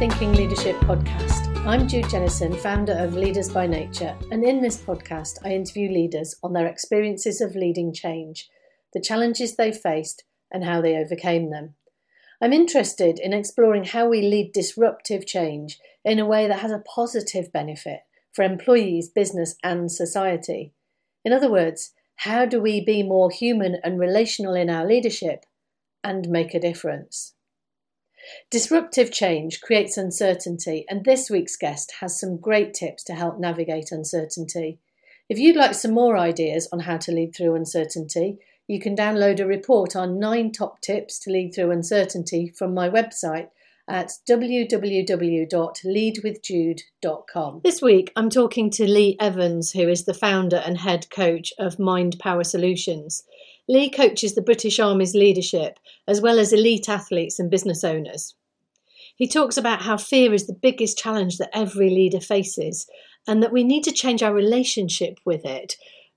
Thinking Leadership podcast. I'm Jude Jennison, founder of Leaders by Nature, and in this podcast, I interview leaders on their experiences of leading change, the challenges they faced, and how they overcame them. I'm interested in exploring how we lead disruptive change in a way that has a positive benefit for employees, business, and society. In other words, how do we be more human and relational in our leadership and make a difference? Disruptive change creates uncertainty, and this week's guest has some great tips to help navigate uncertainty. If you'd like some more ideas on how to lead through uncertainty, you can download a report on nine top tips to lead through uncertainty from my website at www.leadwithjude.com. This week, I'm talking to Lee Evans, who is the founder and head coach of Mind Power Solutions. Lee coaches the British Army's leadership, as well as elite athletes and business owners. He talks about how fear is the biggest challenge that every leader faces, and that we need to change our relationship with it.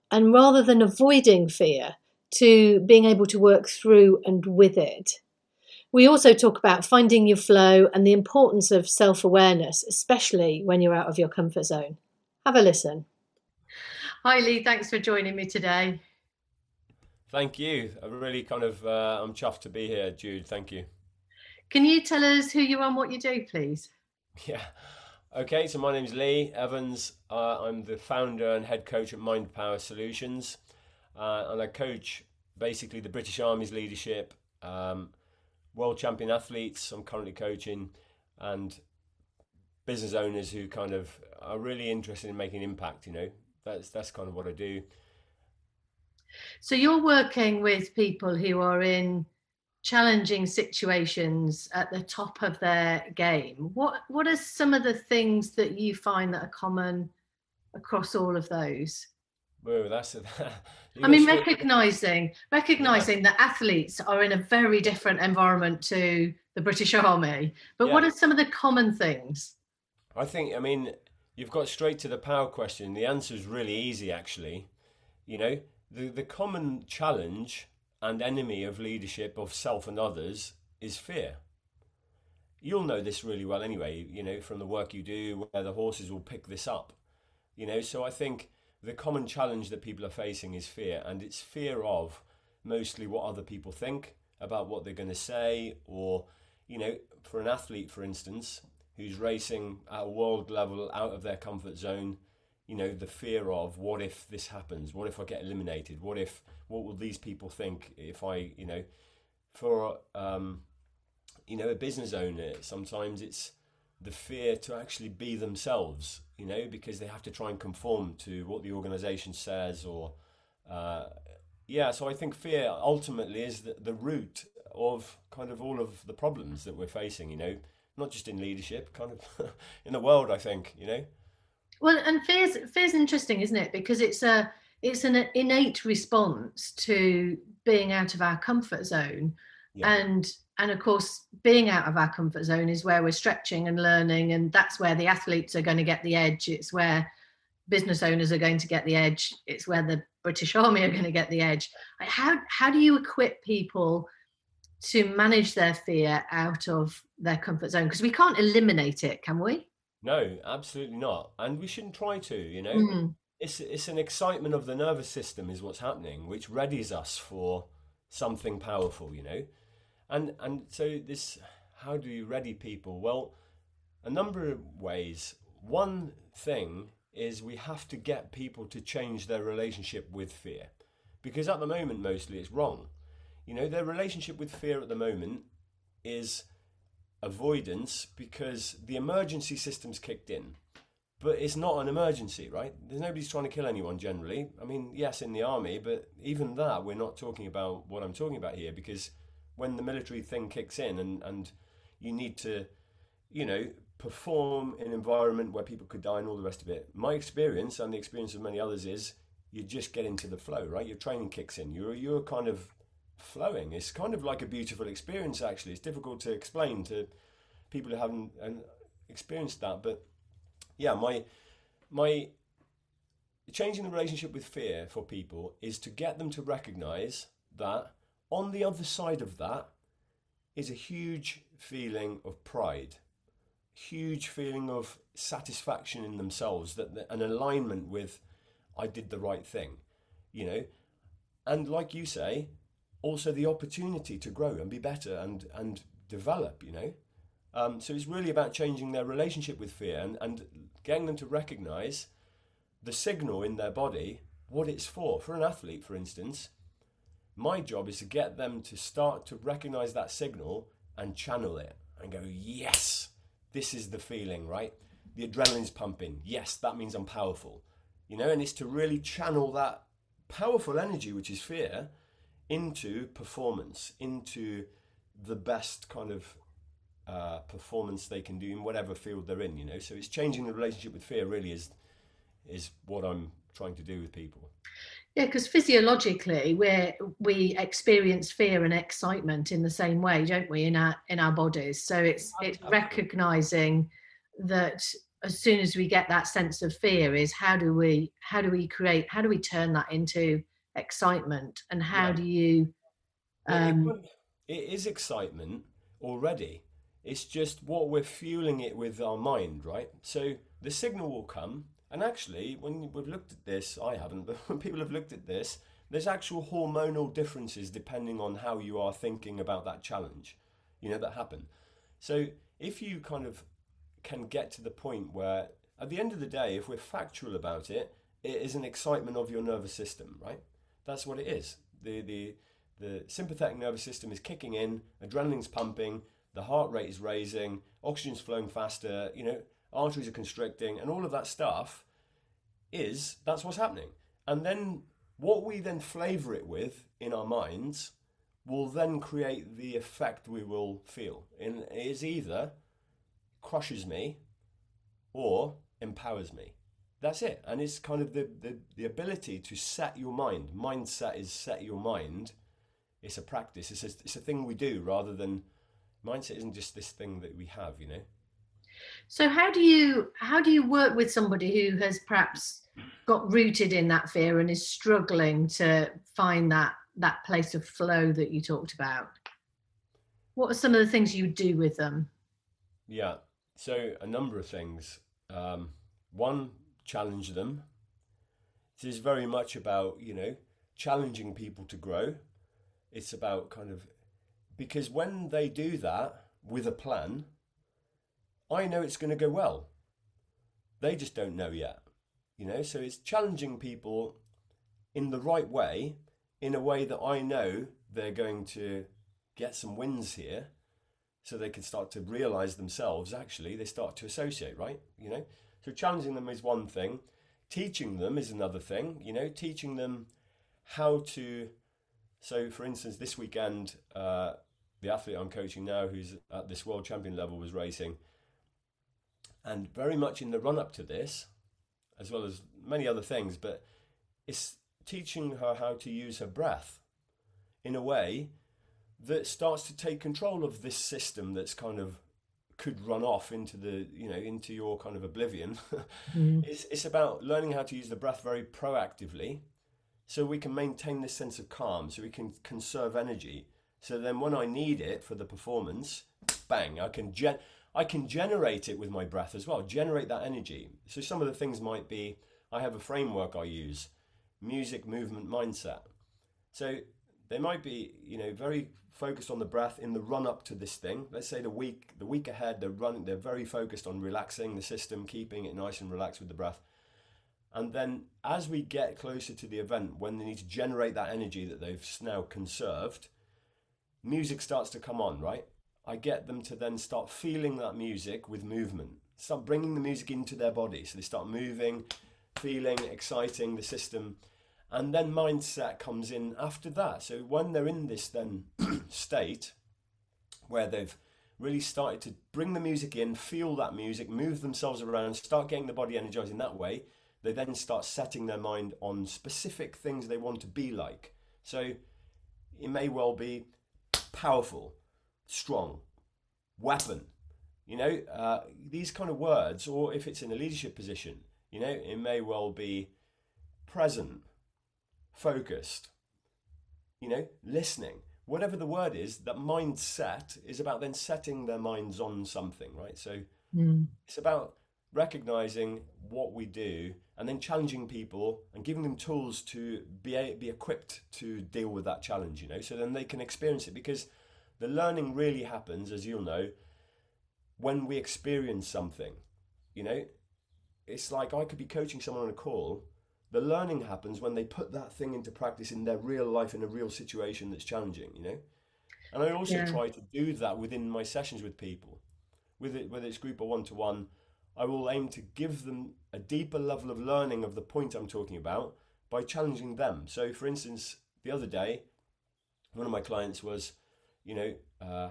And rather than avoiding fear, to being able to work through and with it. We also talk about finding your flow and the importance of self awareness, especially when you're out of your comfort zone. Have a listen. Hi, Lee. Thanks for joining me today. Thank you. I really kind of, uh, I'm chuffed to be here, Jude. Thank you. Can you tell us who you are and what you do, please? Yeah. Okay, so my name is Lee Evans. Uh, I'm the founder and head coach at Mind Power Solutions, uh, and I coach basically the British Army's leadership. Um, world champion athletes I'm currently coaching and business owners who kind of are really interested in making impact, you know. That's that's kind of what I do. So you're working with people who are in challenging situations at the top of their game. What what are some of the things that you find that are common across all of those? Well, that's. A, I mean, recognizing recognizing yeah. that athletes are in a very different environment to the British Army. But yeah. what are some of the common things? I think. I mean, you've got straight to the power question. The answer is really easy, actually. You know, the the common challenge and enemy of leadership of self and others is fear. You'll know this really well anyway. You know, from the work you do, where the horses will pick this up. You know, so I think the common challenge that people are facing is fear, and it's fear of mostly what other people think about what they're going to say, or, you know, for an athlete, for instance, who's racing at a world level out of their comfort zone, you know, the fear of what if this happens? What if I get eliminated? What if, what will these people think if I, you know, for, um, you know, a business owner, sometimes it's, the fear to actually be themselves, you know, because they have to try and conform to what the organization says or, uh, yeah, so I think fear ultimately is the, the root of kind of all of the problems that we're facing, you know, not just in leadership, kind of in the world, I think, you know. Well, and fear's fear's interesting, isn't it? Because it's a it's an innate response to being out of our comfort zone, yeah. and and of course being out of our comfort zone is where we're stretching and learning and that's where the athletes are going to get the edge. It's where business owners are going to get the edge. It's where the british army are going to get the edge. How how do you equip people to manage their fear out of their comfort zone? Because we can't eliminate it can we no absolutely not and we shouldn't try to you know mm. it's it's an excitement of the nervous system is what's happening which readies us for something powerful you know and and so this, how do you ready people? Well, a number of ways. One thing is we have to get people to change their relationship with fear, because at the moment mostly it's wrong. You know, their relationship with fear at the moment is avoidance because the emergency system's kicked in. But it's not an emergency, right? There's nobody's trying to kill anyone generally. I mean, yes, in the army, but even that, we're not talking about what I'm talking about here because when the military thing kicks in and, and you need to, you know, perform in an environment where people could die and all the rest of it. My experience and the experience of many others is you just get into the flow, right? Your training kicks in. You're you're kind of flowing. It's kind of like a beautiful experience. Actually, it's difficult to explain to people who haven't uh, experienced that. But yeah, my my changing the relationship with fear for people is to get them to recognise that on the other side of that is a huge feeling of pride. huge feeling of satisfaction in themselves, that an alignment with, I did the right thing, you know, and like you say, also the opportunity to grow and be better and and develop, you know. Um, so it's really about changing their relationship with fear and, and getting them to recognize the signal in their body, what it's for. For an athlete, for instance, my job is to get them to start to recognize that signal and channel it and go, yes, this is the feeling, right? The adrenaline's pumping. Yes, that means I'm powerful. You know, and it's to really channel that powerful energy, which is fear, into performance, into the best kind of uh, performance they can do in whatever field they're in. You know, so it's changing the relationship with fear. Really is is what I'm trying to do with people. Yeah, because physiologically, we we experience fear and excitement in the same way, don't we? In our in our bodies. So it's it's recognizing that as soon as we get that sense of fear, is how do we how do we create how do we turn that into excitement and how yeah. do you? Um, it, it is excitement already. It's just what we're fueling it with our mind, right? So the signal will come and actually, when we've looked at this, I haven't, but when people have looked at this, there's actual hormonal differences depending on how you are thinking about that challenge, you know, that happen. So if you kind of can get to the point where, at the end of the day, if we're factual about it, it is an excitement of your nervous system, right? That's what it is. The the the sympathetic nervous system is kicking in, adrenaline's pumping, the heart rate is raising, oxygen's flowing faster, you know, arteries are constricting, and all of that stuff is that's what's happening. And then what we then flavor it with in our minds will then create the effect we will feel. And it is either crushes me or empowers me. That's it. And it's kind of the, the, the ability to set your mind. Mindset is set your mind. It's a practice. It's a, it's a thing we do rather than mindset isn't just this thing that we have, you know. So how do you how do you work with somebody who has perhaps got rooted in that fear and is struggling to find that that place of flow that you talked about? What are some of the things you do with them? Yeah, so a number of things. Um, one, challenge them. It is very much about you know challenging people to grow. It's about kind of because when they do that with a plan, I know it's going to go well. They just don't know yet. You know, so it's challenging people in the right way, in a way that I know they're going to get some wins here so they can start to realize themselves actually they start to associate right you know so challenging them is one thing. Teaching them is another thing you know teaching them how to so for instance this weekend uh, the athlete i'm coaching now who's at this world champion level was racing. And very much in the run up to this, as well as many other things, but it's teaching her how to use her breath in a way that starts to take control of this system that's kind of could run off into the you know into your kind of oblivion mm. it's, it's about learning how to use the breath very proactively so we can maintain this sense of calm so we can conserve energy so then when i need it for the performance bang i can gen I can generate it with my breath as well, generate that energy. So some of the things might be I have a framework I use music, movement, mindset. So they might be, you know, very focused on the breath in the run up to this thing. Let's say the week the week ahead they're running they're very focused on relaxing the system, keeping it nice and relaxed with the breath. And then as we get closer to the event, when they need to generate that energy that they've now conserved, music starts to come on, right? I get them to then start feeling that music with movement. Start bringing the music into their body. So they start moving, feeling, exciting the system. And then mindset comes in after that. So when they're in this then state where they've really started to bring the music in, feel that music, move themselves around, start getting the body energized in that way, they then start setting their mind on specific things they want to be like. So it may well be powerful, strong, weapon. You know, uh, these kind of words, or if it's in a leadership position, you know, it may well be present, focused, you know, listening. Whatever the word is, that mindset is about then setting their minds on something, right? So Mm. It's about recognizing what we do and then challenging people and giving them tools to be be equipped to deal with that challenge you know so then they can experience it because the learning really happens as you'll know when we experience something you know it's like I could be coaching someone on a call the learning happens when they put that thing into practice in their real life in a real situation that's challenging you know and I also yeah. try to do that within my sessions with people with it whether it's group or one to one I will aim to give them a deeper level of learning of the point I'm talking about by challenging them. So, for instance, the other day, one of my clients was, you know, uh,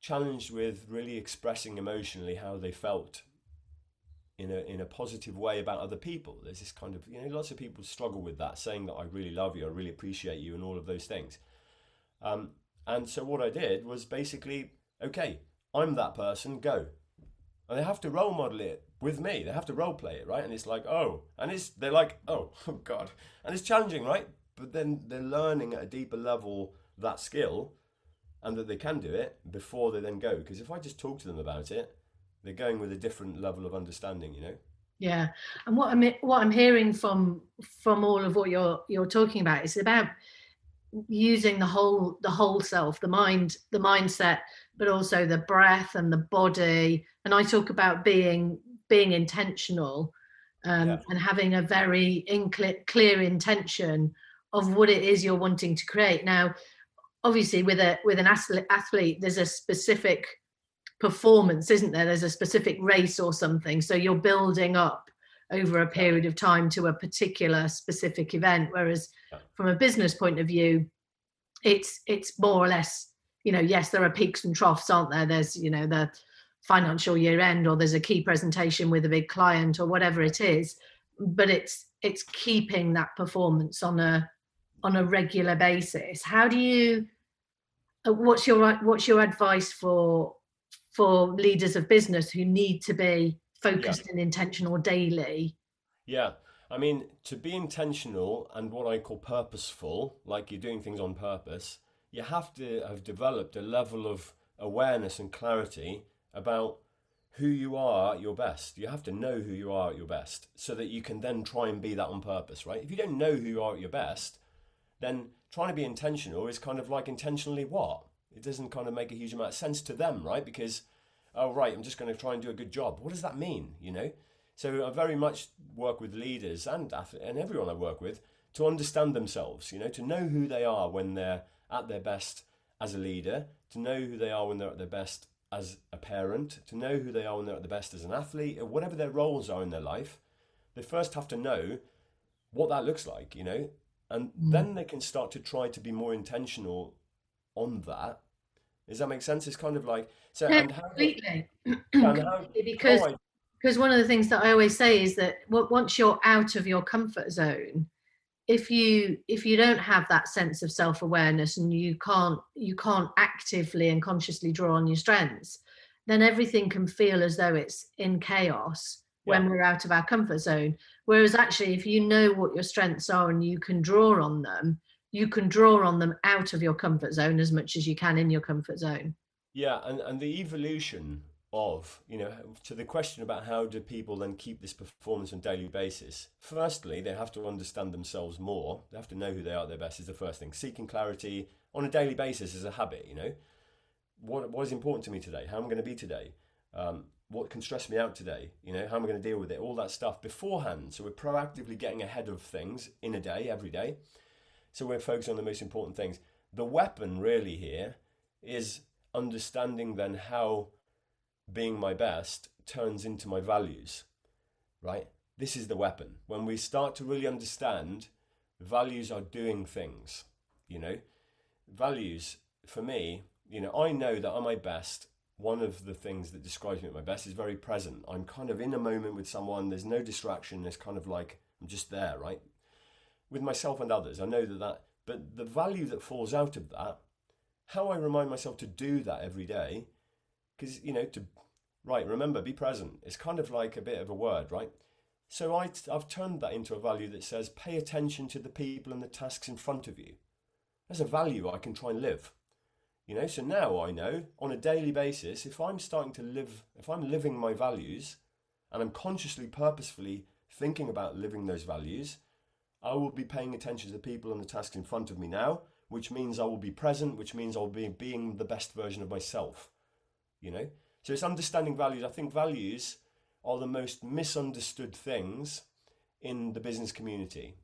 challenged with really expressing emotionally how they felt in a in a positive way about other people. There's this kind of you know lots of people struggle with that, saying that I really love you, I really appreciate you, and all of those things. Um, and so what I did was basically, okay, I'm that person. Go and they have to role model it with me. They have to role play it, right? And it's like, oh, and it's they're like, oh, oh god, and it's challenging, right? But then they're learning at a deeper level that skill, and that they can do it before they then go. Because if I just talk to them about it, they're going with a different level of understanding, you know. Yeah, and what I'm what I'm hearing from from all of what you're you're talking about is about using the whole the whole self, the mind, the mindset, but also the breath and the body and i talk about being being intentional um, yeah. and having a very incl- clear intention of what it is you're wanting to create now obviously with a with an athlete, athlete there's a specific performance isn't there? There's a specific race or something. So you're building up over a period of time to a particular specific event. Whereas from a business point of view it's it's more or less you know yes there are peaks and troughs aren't there? There's you know the financial year end or there's a key presentation with a big client or whatever it is. But it's it's keeping that performance on a on a regular basis. How do you uh, what's your what's your advice for for leaders of business who need to be focused yeah. and intentional daily yeah i mean to be intentional and what i call purposeful like you're doing things on purpose you have to have developed a level of awareness and clarity about who you are at your best. You have to know who you are at your best so that you can then try and be that on purpose, right? If you don't know who you are at your best, then trying to be intentional is kind of like intentionally what? It doesn't kind of make a huge amount of sense to them, right? Because, oh, right, I'm just going to try and do a good job. What does that mean, you know? So I very much work with leaders and, and everyone I work with to understand themselves, you know, to know who they are when they're at their best as a leader, to know who they are when they're at their best as a parent, to know who they are when they're at the best as an athlete, or whatever their roles are in their life, they first have to know what that looks like, you know, and mm. then they can start to try to be more intentional on that. Does that make sense? It's kind of like so. Yeah, completely. How, because oh, I, because one of the things that I always say is that once you're out of your comfort zone, if you if you don't have that sense of self-awareness and you can't you can't actively and consciously draw on your strengths then everything can feel as though it's in chaos yeah. when we're out of our comfort zone whereas actually if you know what your strengths are and you can draw on them you can draw on them out of your comfort zone as much as you can in your comfort zone yeah and and the evolution of, you know, to the question about how do people then keep this performance on daily basis. Firstly, they have to understand themselves more. They have to know who they are at their best is the first thing. Seeking clarity on a daily basis is a habit, you know. What, what is important to me today? How am I going to be today? Um, what can stress me out today? You know, how am I going to deal with it? All that stuff beforehand. So we're proactively getting ahead of things in a day, every day. So we're focused on the most important things. The weapon really here is understanding then how being my best turns into my values, right? This is the weapon. When we start to really understand values are doing things, you know, values for me, you know, I know that I'm my best, one of the things that describes me at my best is very present. I'm kind of in a moment with someone, there's no distraction, it's kind of like I'm just there, right? With myself and others, I know that that, but the value that falls out of that, how I remind myself to do that every day because you know to right remember be present. It's kind of like a bit of a word right? So I, i've turned that into a value that says pay attention to the people and the tasks in front of you. There's a value i can try and live. You know, so now I know on a daily basis if I'm starting to live, if I'm living my values and I'm consciously, purposefully thinking about living those values, I will be paying attention to the people and the tasks in front of me now, which means I will be present, which means I'll be being the best version of myself. You know? So it's understanding values. I think values are the most misunderstood things in the business community.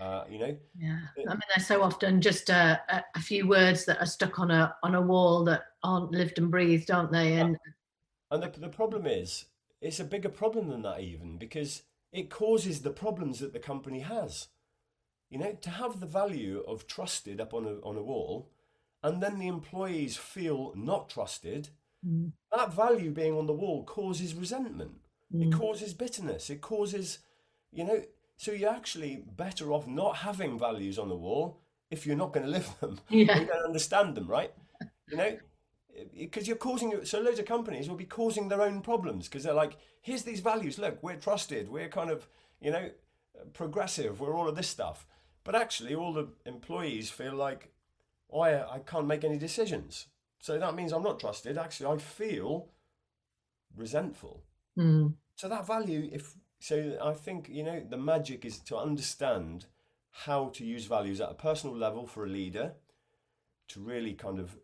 Uh, you know, yeah. I mean, they're so often just a, a, a, few words that are stuck on a on a wall that aren't lived and breathed, aren't they? And and the the problem is, it's a bigger problem than that, even because it causes the problems that the company has. You know, to have the value of trusted up on a on a wall, and then the employees feel not trusted. Mm. That value being on the wall causes resentment. Mm. It causes bitterness. It causes, you know, so you're actually better off not having values on the wall if you're not going to live them. Yeah. You don't understand them, right? You know, because you're causing so loads of companies will be causing their own problems because they're like, here's these values. Look, we're trusted. We're kind of, you know, progressive. We're all of this stuff. But actually, all the employees feel like, oh, I, I can't make any decisions. So that means I'm not trusted. Actually, I feel resentful. Mm. So that value, if so, I think you know the magic is to understand how to use values at a personal level for a leader to really kind of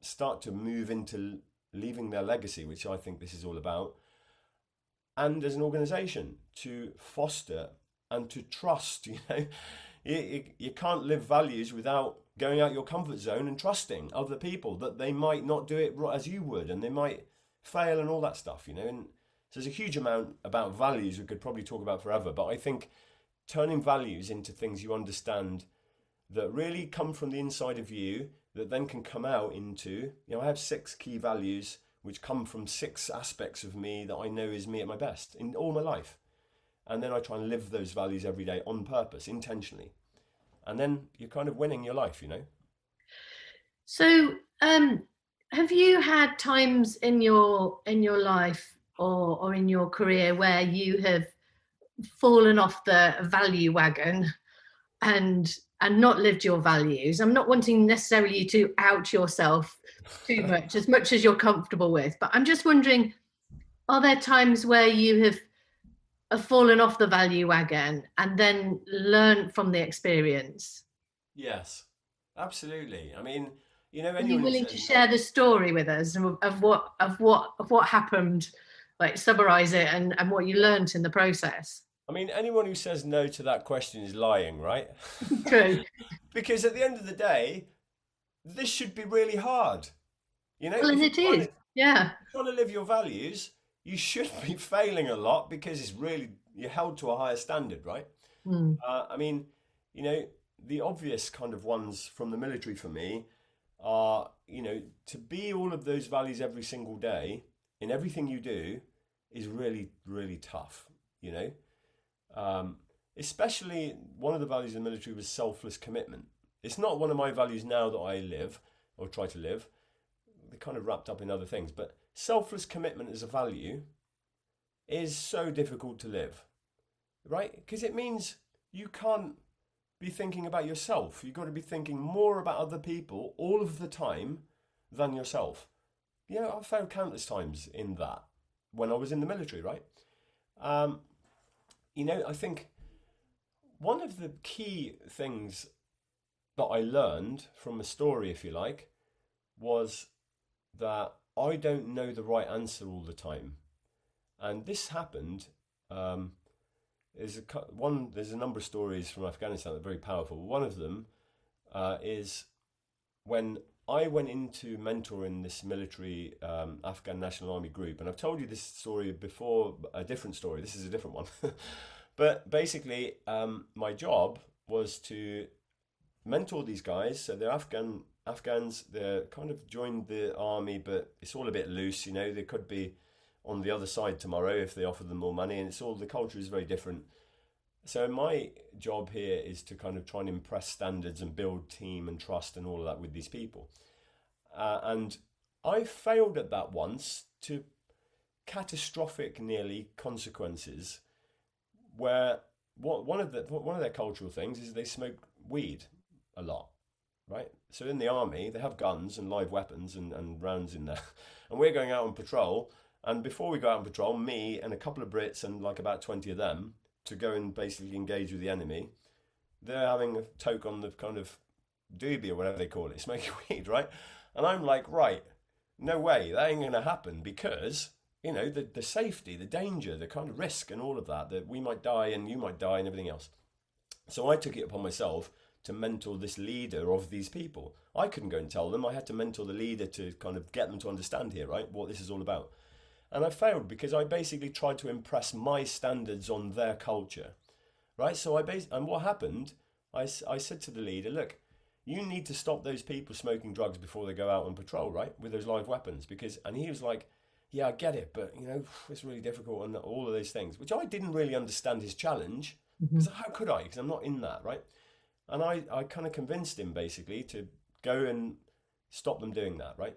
start to move into leaving their legacy, which I think this is all about, and as an organization to foster and to trust. You know, you, you, can't live values without going out your comfort zone and trusting other people that they might not do it as you would, and they might fail and all that stuff. You know, and so there's a huge amount about values we could probably talk about forever. But I think turning values into things you understand that really come from the inside of you that then can come out into, you know, I have six key values which come from six aspects of me that I know is me at my best in all my life. And then I try and live those values every day on purpose, intentionally. And then you're kind of winning your life, you know? So, um, have you had times in your in your life or, or in your career where you have fallen off the value wagon and and not lived your values i'm not wanting necessarily to out yourself too much as much as you're comfortable with but i'm just wondering are there times where you have, have fallen off the value wagon and then learn from the experience yes absolutely i mean you know are you willing to share the story with us of, of what of what of what happened like summarize it and, and what you learned in the process? I mean, anyone who says no to that question is lying, right? True. because at the end of the day, this should be really hard. You know, well, and it is. To, yeah. trying to live your values, you should be failing a lot because it's really you're held to a higher standard, right? Mm. Uh, I mean, you know, the obvious kind of ones from the military for me are, you know, to be all of those values every single day in everything you do is really, really tough, you know? Um, especially one of the values of the military was selfless commitment. It's not one of my values now that I live or try to live. They're kind of wrapped up in other things, but selfless commitment as a value is so difficult to live, right? Because it means you can't be thinking about yourself. You've got to be thinking more about other people all of the time than yourself. Yeah, I've failed countless times in that when I was in the military, right? Um, you know, I think one of the key things that I learned from a story, if you like, was that I don't know the right answer all the time, and this happened. Um, there's a one. There's a number of stories from Afghanistan that are very powerful. One of them uh, is when I went into mentoring this military um, Afghan National Army group, and I've told you this story before, a different story. This is a different one. but basically, um, my job was to mentor these guys. So they're Afghan Afghans. They're kind of joined the army, but it's all a bit loose. You know, they could be on the other side tomorrow if they offer them more money, and it's all the culture is very different. So my job here is to kind of try and impress standards and build team and trust and all of that with these people. Uh, and I failed at that once to catastrophic nearly consequences where what one of the one of their cultural things is they smoke weed a lot right? So in the army, they have guns and live weapons and, and rounds in there. And we're going out on patrol. And before we go out on patrol, me and a couple of Brits and like about 20 of them to go and basically engage with the enemy, they're having a toke on the kind of doobie or whatever they call it, smoking weed, right? And I'm like, right, no way, that ain't going to happen because, you know, the, the safety, the danger, the kind of risk and all of that, that we might die and you might die and everything else. So I took it upon myself to mentor this leader of these people. I couldn't go and tell them. I had to mentor the leader to kind of get them to understand here, right, what this is all about. And I failed because I basically tried to impress my standards on their culture, right? So I bas- and what happened? I, I said to the leader, look, you need to stop those people smoking drugs before they go out on patrol, right, with those live weapons. Because and he was like, yeah, I get it, but you know, it's really difficult and all of those things, which I didn't really understand his challenge because mm-hmm. how could I? Because I'm not in that, right? And I, I kind of convinced him basically to go and stop them doing that, right?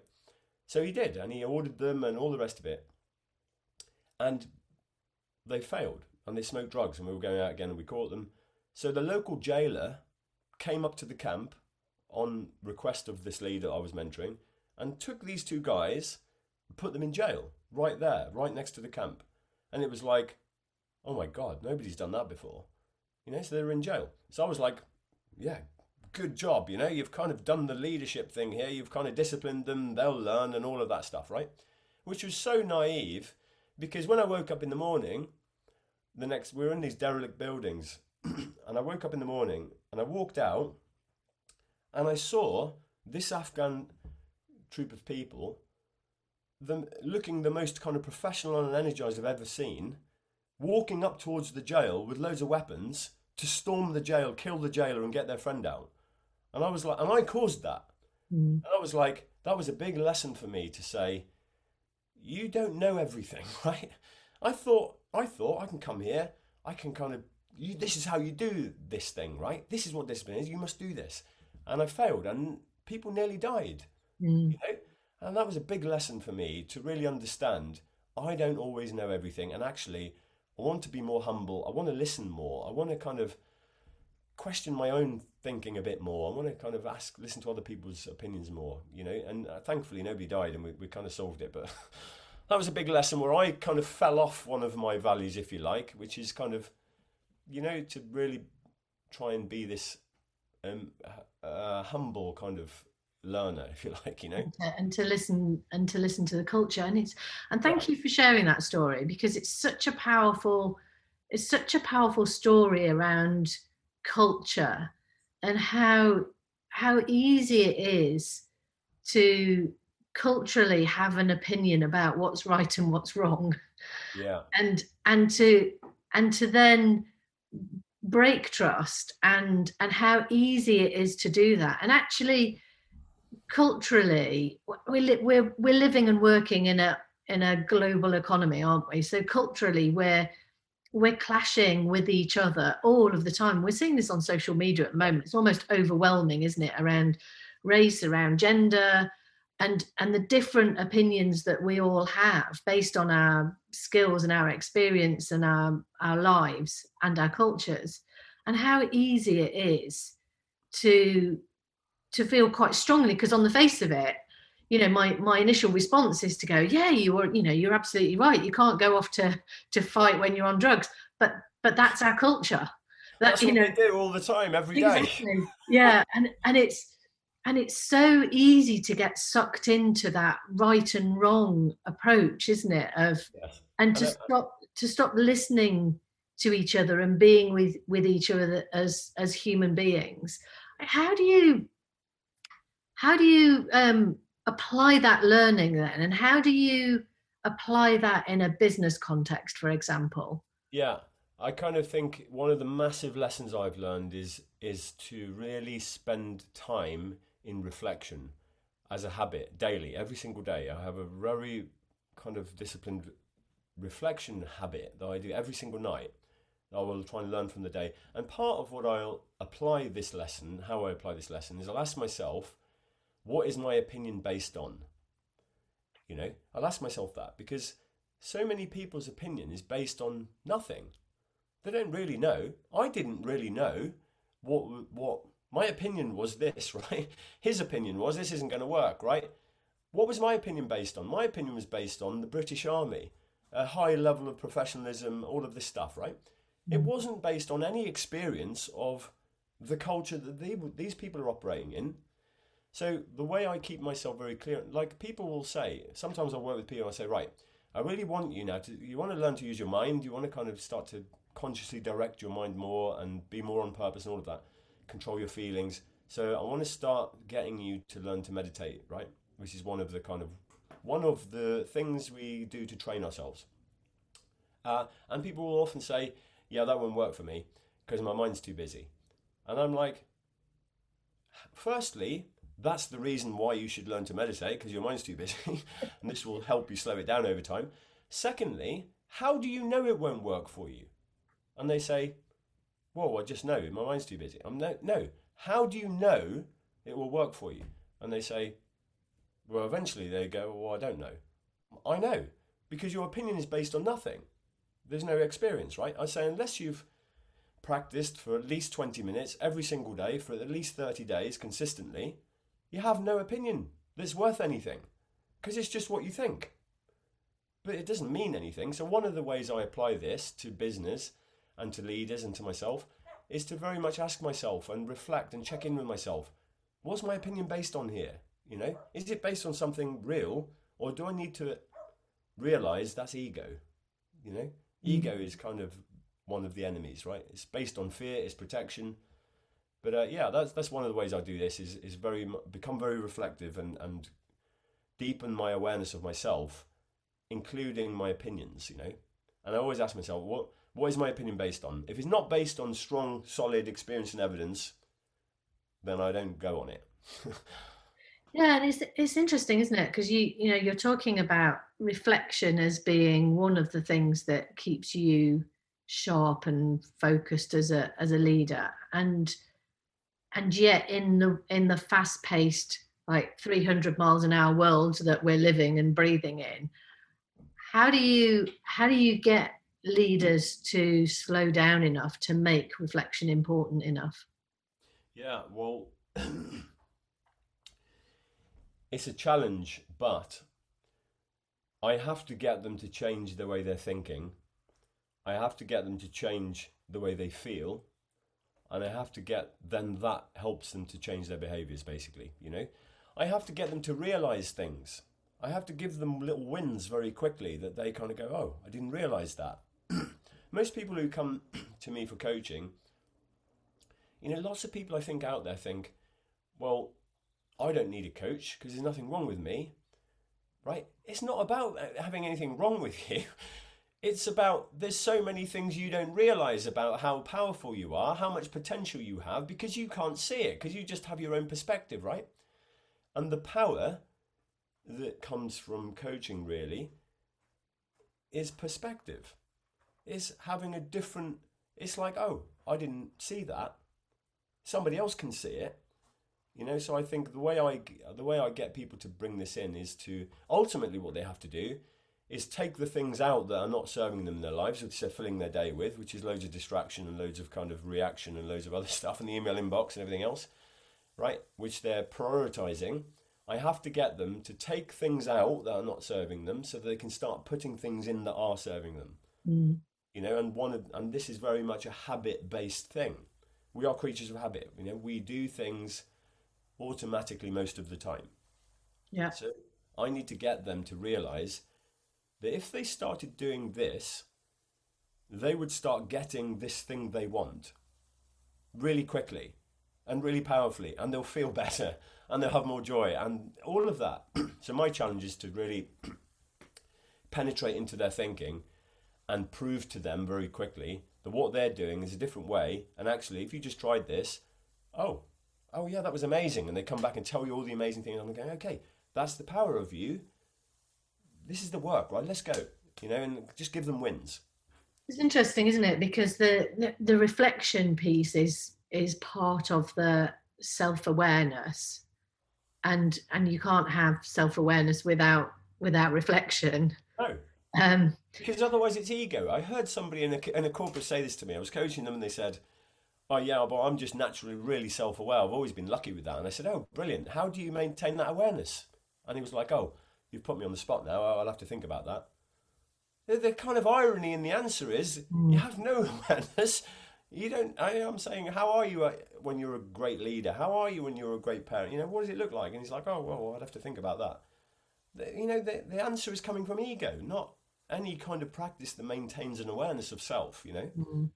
So he did, and he ordered them and all the rest of it. And they failed, and they smoked drugs, and we were going out again, and we caught them. So the local jailer came up to the camp on request of this leader I was mentoring and took these two guys, put them in jail right there, right next to the camp. And it was like, oh my God, nobody's done that before. You know, so they were in jail. So I was like, yeah, good job. You know, you've kind of done the leadership thing here. You've kind of disciplined them. They'll learn and all of that stuff, right? Which was so naive because when I woke up in the morning, the next, we were in these derelict buildings. and I woke up in the morning and I walked out and I saw this Afghan troop of people, them looking the most kind of professional and energized I've ever seen, walking up towards the jail with loads of weapons to storm the jail, kill the jailer, and get their friend out. And I was like, and I caused that. Mm. And I was like, that was a big lesson for me to say, you don't know everything, right? I thought, I thought I can come here, I can kind of, you, this is how you do this thing, right? This is what discipline is. You must do this, and I failed, and people nearly died. Mm. You know, and that was a big lesson for me to really understand. I don't always know everything, and actually, I want to be more humble. I want to listen more. I want to kind of question my own thinking a bit more. I want to kind of ask, listen to other people's opinions more, you know. And uh, thankfully, nobody died, and we, we kind of solved it. But that was a big lesson where I kind of fell off one of my values, if you like, which is kind of, you know, to really try and be this um, uh, humble kind of learner if you like you know? And to, and to, listen and to listen to the culture. And it's and thank right. you for sharing that story because it's such a powerful it's such a powerful story around culture and how how easy it is to culturally have an opinion about what's right and what's wrong. Yeah. And and to and to then break trust and and how easy it is to do that. And actually culturally we li- we're we're living and working in a in a global economy aren't we? So culturally we're we're clashing with each other all of the time. We're seeing this on social media at the moment. It's almost overwhelming isn't it around race around gender and and the different opinions that we all have based on our skills and our experience and our our lives and our cultures and how easy it is to to feel quite strongly because on the face of it you know my my initial response is to go yeah you are you know you're absolutely right you can't go off to to fight when you're on drugs but but that's our culture that, that's you know they do all the time every exactly. day. yeah and and it's and it's so easy to get sucked into that right and wrong approach isn't it of yes. and to stop to stop listening to each other and being with with each other as as human beings how do you how do you um, apply that learning then? And how do you apply that in a business context for example? Yeah i kind of think one of the massive lessons i've learned is is to really spend time in reflection as a habit daily every single day. I have a very kind of disciplined reflection habit that i do every single night I will try and learn from the day. And part of what I'll apply this lesson, how I apply this lesson, is I'll ask myself, what is my opinion based on? You know, I'll ask myself that because so many people's opinion is based on nothing. They don't really know. I didn't really know what what my opinion was this, right? His opinion was this isn't going to work, right? What was my opinion based on? My opinion was based on the British Army, a high level of professionalism, all of this stuff, right? It wasn't based on any experience of the culture that they, these people are operating in. So the way I keep myself very clear, like people will say, sometimes I work with people, I say, right, I really want you now to, you want to learn to use your mind, you want to kind of start to consciously direct your mind more and be more on purpose and all of that, control your feelings. So I want to start getting you to learn to meditate, right? Which is one of the kind of one of the things we do to train ourselves. Uh, and people will often say, "Yeah, that won't work for me because my mind's too busy." And I'm like, firstly, that's the reason why you should learn to meditate because your mind's too busy, and this will help you slow it down over time. Secondly, how do you know it won't work for you? And they say, Well, I just know my mind's too busy. I'm no, no. How do you know it will work for you? And they say, Well, eventually they go, Well, I don't know. I know because your opinion is based on nothing. There's no experience, right? I say, unless you've practiced for at least 20 minutes every single day for at least 30 days consistently, you have no opinion that's worth anything because it's just what you think. But it doesn't mean anything. So, one of the ways I apply this to business and to leaders and to myself is to very much ask myself and reflect and check in with myself. What's my opinion based on here? You know, is it based on something real or do I need to realize that's ego? You know, mm-hmm. ego is kind of one of the enemies, right? It's based on fear, it's protection. But uh, yeah, that's that's one of the ways I do this is is very become very reflective and and deepen my awareness of myself, including my opinions. You know, and I always ask myself what what is my opinion based on? If it's not based on strong, solid experience and evidence, then I don't go on it. yeah, and it's it's interesting, isn't it? Because you you know you're talking about reflection as being one of the things that keeps you sharp and focused as a as a leader, and and yet in the in the fast paced like 300 miles an hour world that we're living and breathing in how do you how do you get leaders to slow down enough to make reflection important enough? Yeah, well, it's a challenge, but I have to get them to change the way they're thinking. I have to get them to change the way they feel. And I have to get then that helps them to change their behaviors, basically. You know, I have to get them to realize things. I have to give them little wins very quickly that they kind of go, oh, I didn't realize that. most people who come to me for coaching, you know, lots of people I think out there think, well, I don't need a coach because there's nothing wrong with me, right? It's not about uh, having anything wrong with you. It's about there's so many things you don't realize about how powerful you are, how much potential you have because you can't see it because you just have your own perspective, right? And the power that comes from coaching really is perspective is having a different. It's like, oh, I didn't see that. Somebody else can see it. You know, so I think the way I the way I get people to bring this in is to ultimately what they have to do is take the things out that are not serving them in their lives, which they're filling their day with, which is loads of distraction and loads of kind of reaction and loads of other stuff in the email inbox and everything else, right? Which they're prioritizing. I have to get them to take things out that are not serving them so that they can start putting things in that are serving them. Mm you know and one of, and this is very much a habit based thing we are creatures of habit you know we do things automatically most of the time yeah so i need to get them to realize that if they started doing this they would start getting this thing they want really quickly and really powerfully and they'll feel better and they'll have more joy and all of that so my challenge is to really penetrate into their thinking and prove to them very quickly that what they're doing is a different way. And actually, if you just tried this, oh, oh yeah, that was amazing. And they come back and tell you all the amazing things. I'm going, okay, that's the power of you. This is the work, right? Let's go. You know, and just give them wins. It's interesting, isn't it? Because the the, the reflection piece is is part of the self awareness, and and you can't have self awareness without without reflection. No. Um, because otherwise it's ego. I heard somebody in a, in a corporate say this to me. I was coaching them and they said, oh yeah, but I'm just naturally really self-aware. I've always been lucky with that. And I said, oh, brilliant. How do you maintain that awareness? And he was like, oh, you've put me on the spot now. I'll have to think about that. The, the kind of irony in the answer is mm. you have no awareness. You don't. I, am saying, how are you uh, when you're a great leader? How are you when you're a great parent? You know, what does it look like? And he's like, oh, well, I'd have to think about that. The, you know, the, the answer is coming from ego, not any kind of practice that maintains an awareness of self. You know. Mm.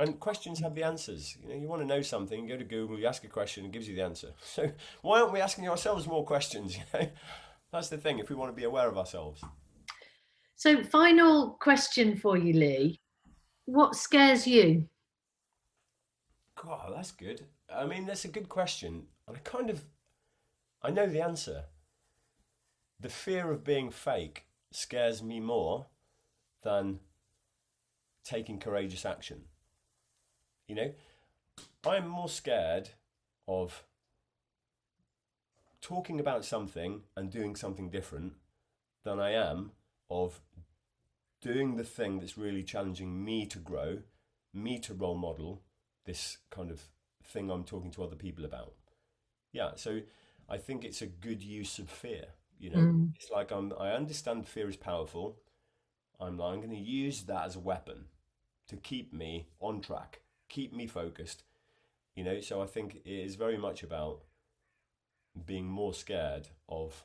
And questions have the answers. You know, you want to know something, you go to Google, you ask a question, it gives you the answer. So why aren't we asking ourselves more questions? You know, that's the thing. If we want to be aware of ourselves. So, final question for you, Lee. What scares you? God, that's good. I mean, that's a good question, and I kind of, I know the answer. The fear of being fake scares me more than taking courageous action. You know, I'm more scared of talking about something and doing something different than I am of doing the thing that's really challenging me to grow, me to role model this kind of thing I'm talking to other people about. Yeah, so I think it's a good use of fear. You know, mm. it's like I'm. I understand fear is powerful. I'm. I'm going to use that as a weapon to keep me on track keep me focused. You know, so I think it is very much about being more scared of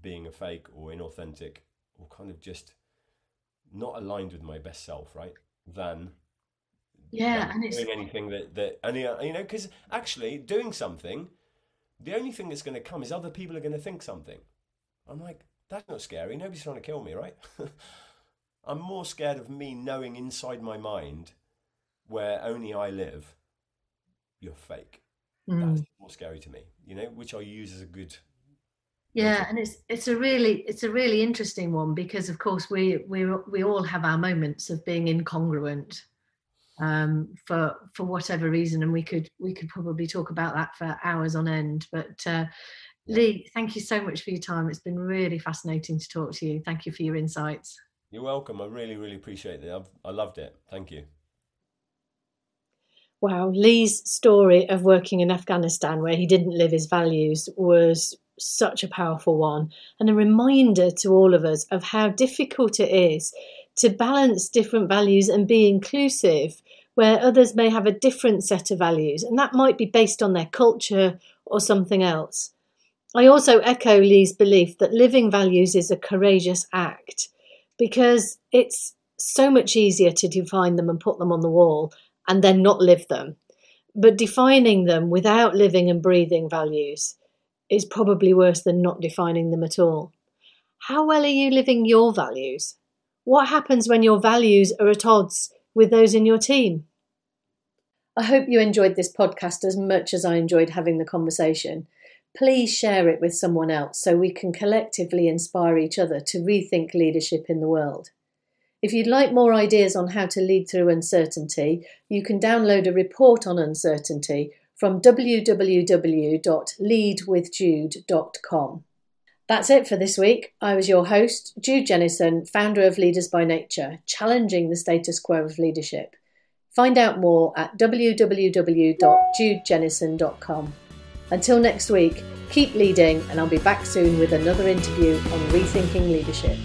being a fake or inauthentic or kind of just not aligned with my best self, right? Than yeah, and doing anything that that and you know because actually doing something, the only thing that's going to come is other people are going to think something. I'm like, that's not scary. Nobody's trying to kill me, right? I'm more scared of me knowing inside my mind where only I live, you're fake. Mm. That's more scary to me, you know, which I use as a good. Yeah, and it's it's a really it's a really interesting one because of course we we we all have our moments of being incongruent um, for for whatever reason, and we could we could probably talk about that for hours on end. But uh, Lee, thank you so much for your time. It's been really fascinating to talk to you. Thank you for your insights. You're welcome. I really really appreciate it. I've, I loved it. Thank you. Wow, Lee's story of working in Afghanistan where he didn't live his values was such a powerful one and a reminder to all of us of how difficult it is to balance different values and be inclusive where others may have a different set of values and that might be based on their culture or something else. I also echo Lee's belief that living values is a courageous act because it's so much easier to define them and put them on the wall and then not live them. But defining them without living and breathing values is probably worse than not defining them at all. How well are you living your values? What happens when your values are at odds with those in your team? I hope you enjoyed this podcast as much as I enjoyed having the conversation. Please share it with someone else so we can collectively inspire each other to rethink leadership in the world. If you'd like more ideas on how to lead through uncertainty, you can download a report on uncertainty from www.leadwithjude.com. That's it for this week. I was your host, Jude Jennison, founder of Leaders by Nature, challenging the status quo of leadership. Find out more at www.judejennison.com. Until next week, keep leading, and I'll be back soon with another interview on rethinking leadership.